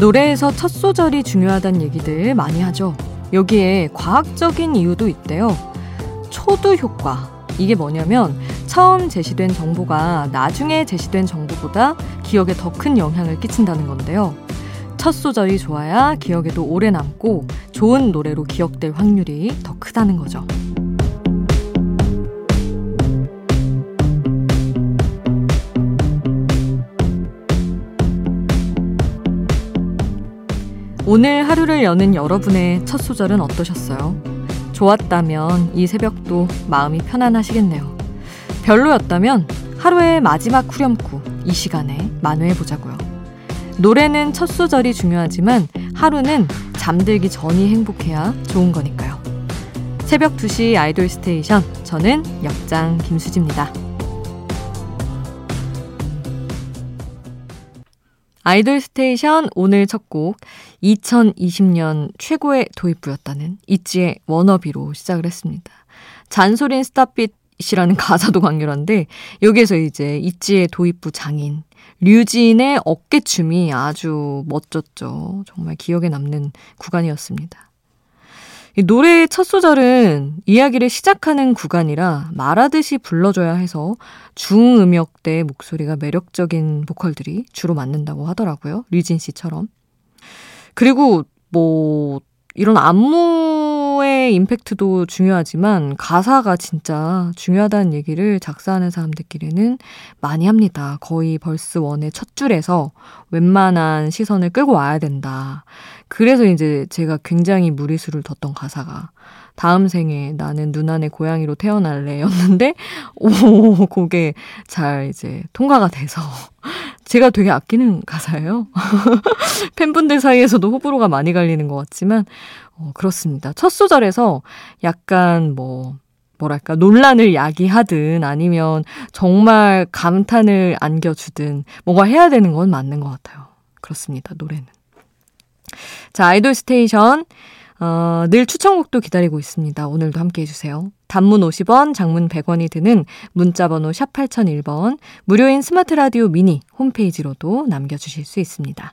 노래에서 첫 소절이 중요하다는 얘기들 많이 하죠. 여기에 과학적인 이유도 있대요. 초두 효과. 이게 뭐냐면 처음 제시된 정보가 나중에 제시된 정보보다 기억에 더 큰 영향을 끼친다는 건데요. 첫 소절이 좋아야 기억에도 오래 남고 좋은 노래로 기억될 확률이 더 크다는 거죠. 오늘 하루를 여는 여러분의 첫 소절은 어떠셨어요? 좋았다면 이 새벽도 마음이 편안하시겠네요. 별로였다면 하루의 마지막 후렴구 이 시간에 만회해 보자고요. 노래는 첫 소절이 중요하지만 하루는 잠들기 전이 행복해야 좋은 거니까요. 새벽 2시 아이돌 스테이션 저는 역장 김수지입니다. 아이돌 스테이션 오늘 첫 곡 2020년 최고의 도입부였다는 있지의 WANNABE로 시작을 했습니다. 잔소린 stop it이라는 가사도 강렬한데 여기에서 이제 있지의 도입부 장인 류진의 어깨춤이 아주 멋졌죠. 정말 기억에 남는 구간이었습니다. 노래의 첫 소절은 이야기를 시작하는 구간이라 말하듯이 불러줘야 해서 중음역대 목소리가 매력적인 보컬들이 주로 맞는다고 하더라고요. 류진 씨처럼. 그리고 뭐 이런 안무 의 임팩트도 중요하지만 가사가 진짜 중요하다는 얘기를 작사하는 사람들끼리는 많이 합니다. 거의 벌스 원의 첫 줄에서 웬만한 시선을 끌고 와야 된다. 그래서 이제 제가 굉장히 무리수를 뒀던 가사가 다음 생에 나는 누나네 고양이로 태어날래 였는데, 오, 그게 잘 이제 통과가 돼서 제가 되게 아끼는 가사예요. 팬분들 사이에서도 호불호가 많이 갈리는 것 같지만, 어, 그렇습니다. 첫 소절에서 약간 뭐, 뭐랄까, 논란을 야기하든 아니면 정말 감탄을 안겨주든 뭔가 해야 되는 건 맞는 것 같아요. 그렇습니다. 노래는. 자, 아이돌 스테이션. 어, 늘 추천곡도 기다리고 있습니다. 오늘도 함께 해주세요. 단문 50원, 장문 100원이 드는 문자번호 샵 8001번, 무료인 스마트 라디오 미니 홈페이지로도 남겨주실 수 있습니다.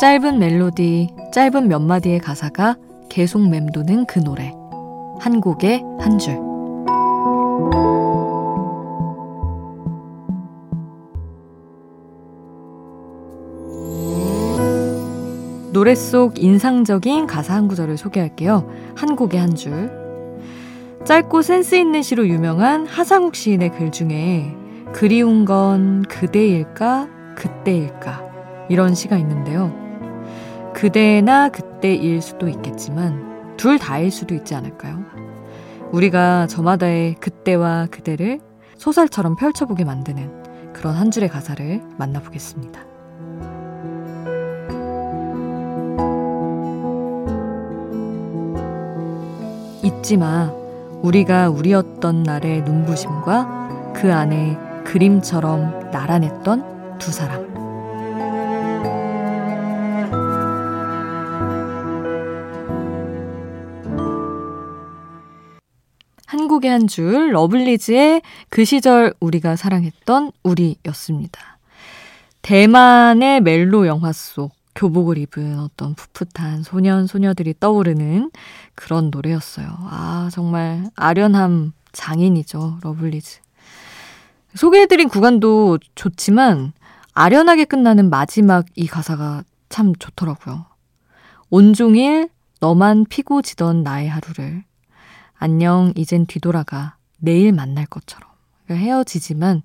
짧은 멜로디, 짧은 몇 마디의 가사가 계속 맴도는 그 노래. 한 곡에 한 줄. 노래 속 인상적인 가사 한 구절을 소개할게요. 한 곡에 한 줄. 짧고 센스 있는 시로 유명한 하상욱 시인의 글 중에 그리운 건 그대일까 그때일까 이런 시가 있는데요. 그대나 그때일 수도 있겠지만 둘 다일 수도 있지 않을까요? 우리가 저마다의 그때와 그대를 소설처럼 펼쳐보게 만드는 그런 한 줄의 가사를 만나보겠습니다. 잊지 마. 우리가 우리였던 날의 눈부심과 그 안에 그림처럼 나란했던 두 사람. 곡의 한 줄, 러블리즈의 그 시절 우리가 사랑했던 우리였습니다. 대만의 멜로 영화 속 교복을 입은 어떤 풋풋한 소년, 소녀들이 떠오르는 그런 노래였어요. 아, 정말 아련함 장인이죠, 러블리즈. 소개해드린 구간도 좋지만 아련하게 끝나는 마지막 이 가사가 참 좋더라고요. 온종일 너만 피고 지던 나의 하루를 안녕, 이젠 뒤돌아가. 내일 만날 것처럼. 그러니까 헤어지지만,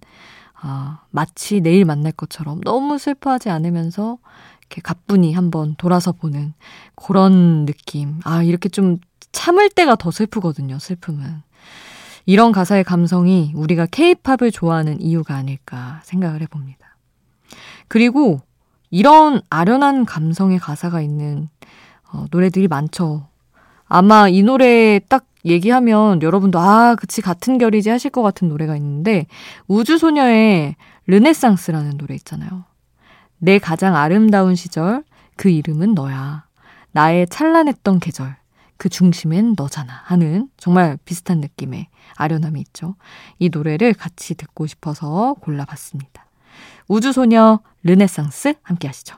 어, 마치 내일 만날 것처럼 너무 슬퍼하지 않으면서 이렇게 가뿐히 한번 돌아서 보는 그런 느낌. 아, 이렇게 좀 참을 때가 더 슬프거든요, 슬픔은. 이런 가사의 감성이 우리가 케이팝을 좋아하는 이유가 아닐까 생각을 해봅니다. 그리고 이런 아련한 감성의 가사가 있는 어, 노래들이 많죠. 아마 이 노래 딱 얘기하면 여러분도 아, 그치, 같은 결이지 하실 것 같은 노래가 있는데 우주소녀의 르네상스라는 노래 있잖아요. 내 가장 아름다운 시절, 그 이름은 너야. 나의 찬란했던 계절, 그 중심엔 너잖아. 하는 정말 비슷한 느낌의 아련함이 있죠. 이 노래를 같이 듣고 싶어서 골라봤습니다. 우주소녀 르네상스 함께 하시죠.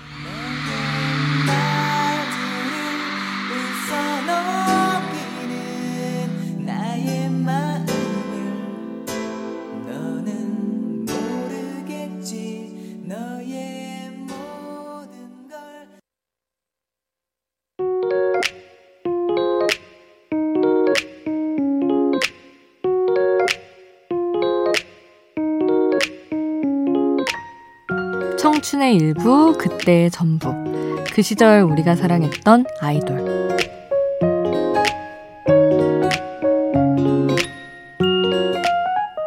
청춘의 일부, 그때의 전부. 그 시절 우리가 사랑했던 아이돌.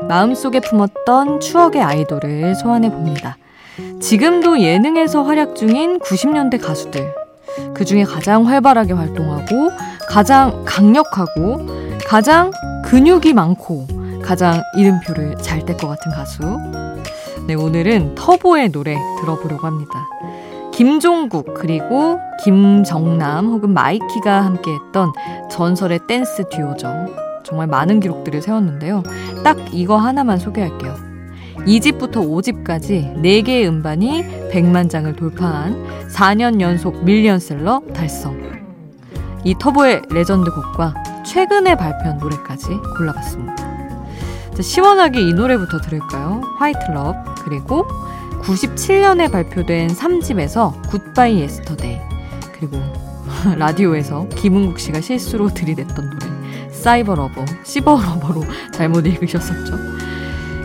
마음속에 품었던 추억의 아이돌을 소환해 봅니다. 지금도 예능에서 활약 중인 90년대 가수들. 그 중에 가장 활발하게 활동하고, 가장 강력하고, 가장 근육이 많고, 가장 이름표를 잘 뗄 것 같은 가수. 네, 오늘은 터보의 노래 들어보려고 합니다. 김종국 그리고 김정남 혹은 마이키가 함께했던 전설의 댄스 듀오죠. 정말 많은 기록들을 세웠는데요. 딱 이거 하나만 소개할게요. 2집부터 5집까지 4개의 음반이 100만 장을 돌파한 4년 연속 밀리언셀러 달성. 이 터보의 레전드 곡과 최근에 발표한 노래까지 골라봤습니다. 시원하게 이 노래부터 들을까요? White Love 그리고 97년에 발표된 3집에서 Goodbye Yesterday 그리고 라디오에서 김흥국 씨가 실수로 들이댔던 노래 Cyber Lover, 시버 러버로 잘못 읽으셨었죠.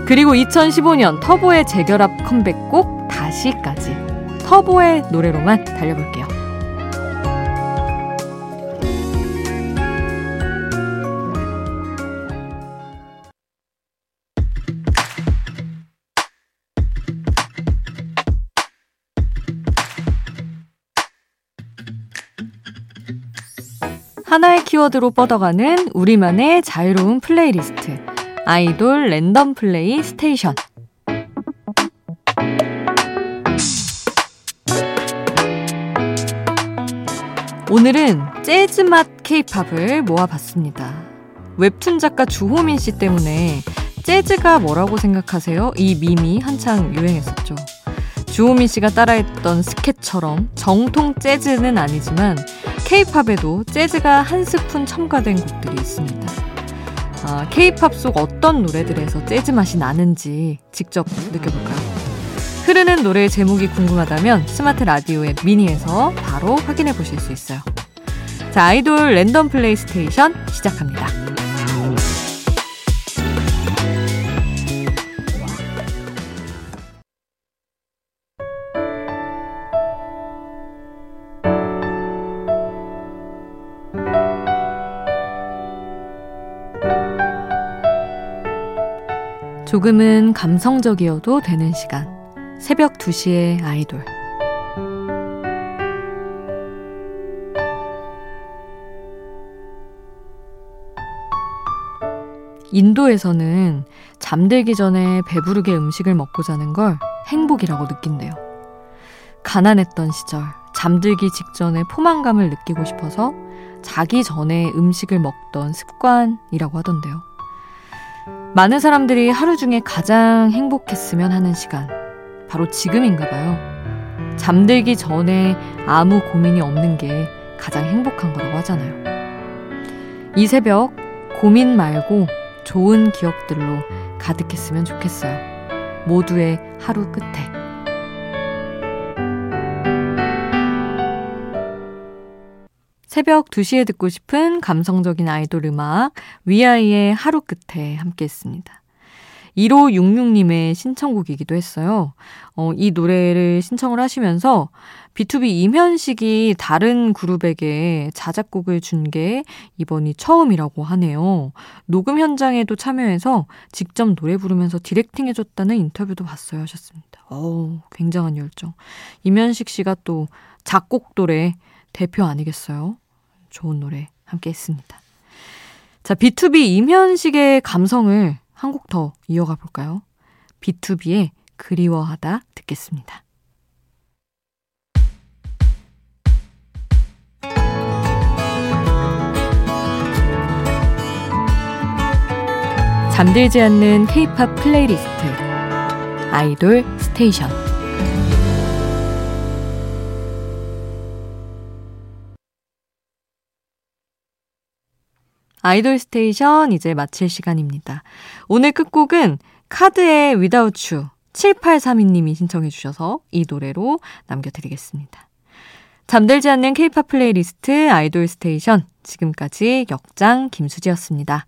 그리고 2015년 터보의 재결합 컴백곡 다시까지 터보의 노래로만 달려볼게요. 키워드로 뻗어가는 우리만의 자유로운 플레이리스트. 아이돌 랜덤 플레이 스테이션. 오늘은 재즈 맛 케이팝을 모아봤습니다. 웹툰 작가 주호민 씨 때문에 재즈가 뭐라고 생각하세요? 이 밈이 한창 유행했었죠. 주호민 씨가 따라했던 스캣처럼 정통 재즈는 아니지만 케이팝에도 재즈가 한 스푼 첨가된 곡들이 있습니다. 아, 케이팝 속 어떤 노래들에서 재즈 맛이 나는지 직접 느껴볼까요? 흐르는 노래의 제목이 궁금하다면 스마트 라디오의 미니에서 바로 확인해 보실 수 있어요. 자, 아이돌 랜덤 플레이 스테이션 시작합니다. 조금은 감성적이어도 되는 시간. 새벽 2시의 아이돌. 인도에서는 잠들기 전에 배부르게 음식을 먹고 자는 걸 행복이라고 느낀대요. 가난했던 시절, 잠들기 직전에 포만감을 느끼고 싶어서 자기 전에 음식을 먹던 습관이라고 하던데요. 많은 사람들이 하루 중에 가장 행복했으면 하는 시간. 바로 지금인가 봐요. 잠들기 전에 아무 고민이 없는 게 가장 행복한 거라고 하잖아요. 이 새벽 고민 말고 좋은 기억들로 가득했으면 좋겠어요. 모두의 하루 끝에. 새벽 2시에 듣고 싶은 감성적인 아이돌 음악 위아이의 하루 끝에 함께 했습니다. 1566님의 신청곡이기도 했어요. 어, 이 노래를 신청을 하시면서 B2B 이면식이 다른 그룹에게 자작곡을 준 게 이번이 처음이라고 하네요. 녹음 현장에도 참여해서 직접 노래 부르면서 디렉팅 해줬다는 인터뷰도 봤어요 하셨습니다. 어우, 굉장한 열정. 이면식 씨가 또 작곡돌의 대표 아니겠어요? 좋은 노래 함께 했습니다. 자, 비투비 임현식의 감성을 한 곡 더 이어가 볼까요? B2B의 그리워하다 듣겠습니다. 잠들지 않는 K-팝 플레이리스트 아이돌 스테이션 아이돌 스테이션 이제 마칠 시간입니다. 오늘 끝곡은 카드의 Without You 7832님이 신청해 주셔서 이 노래로 남겨드리겠습니다. 잠들지 않는 K-팝 플레이리스트 아이돌 스테이션 지금까지 역장 김수지였습니다.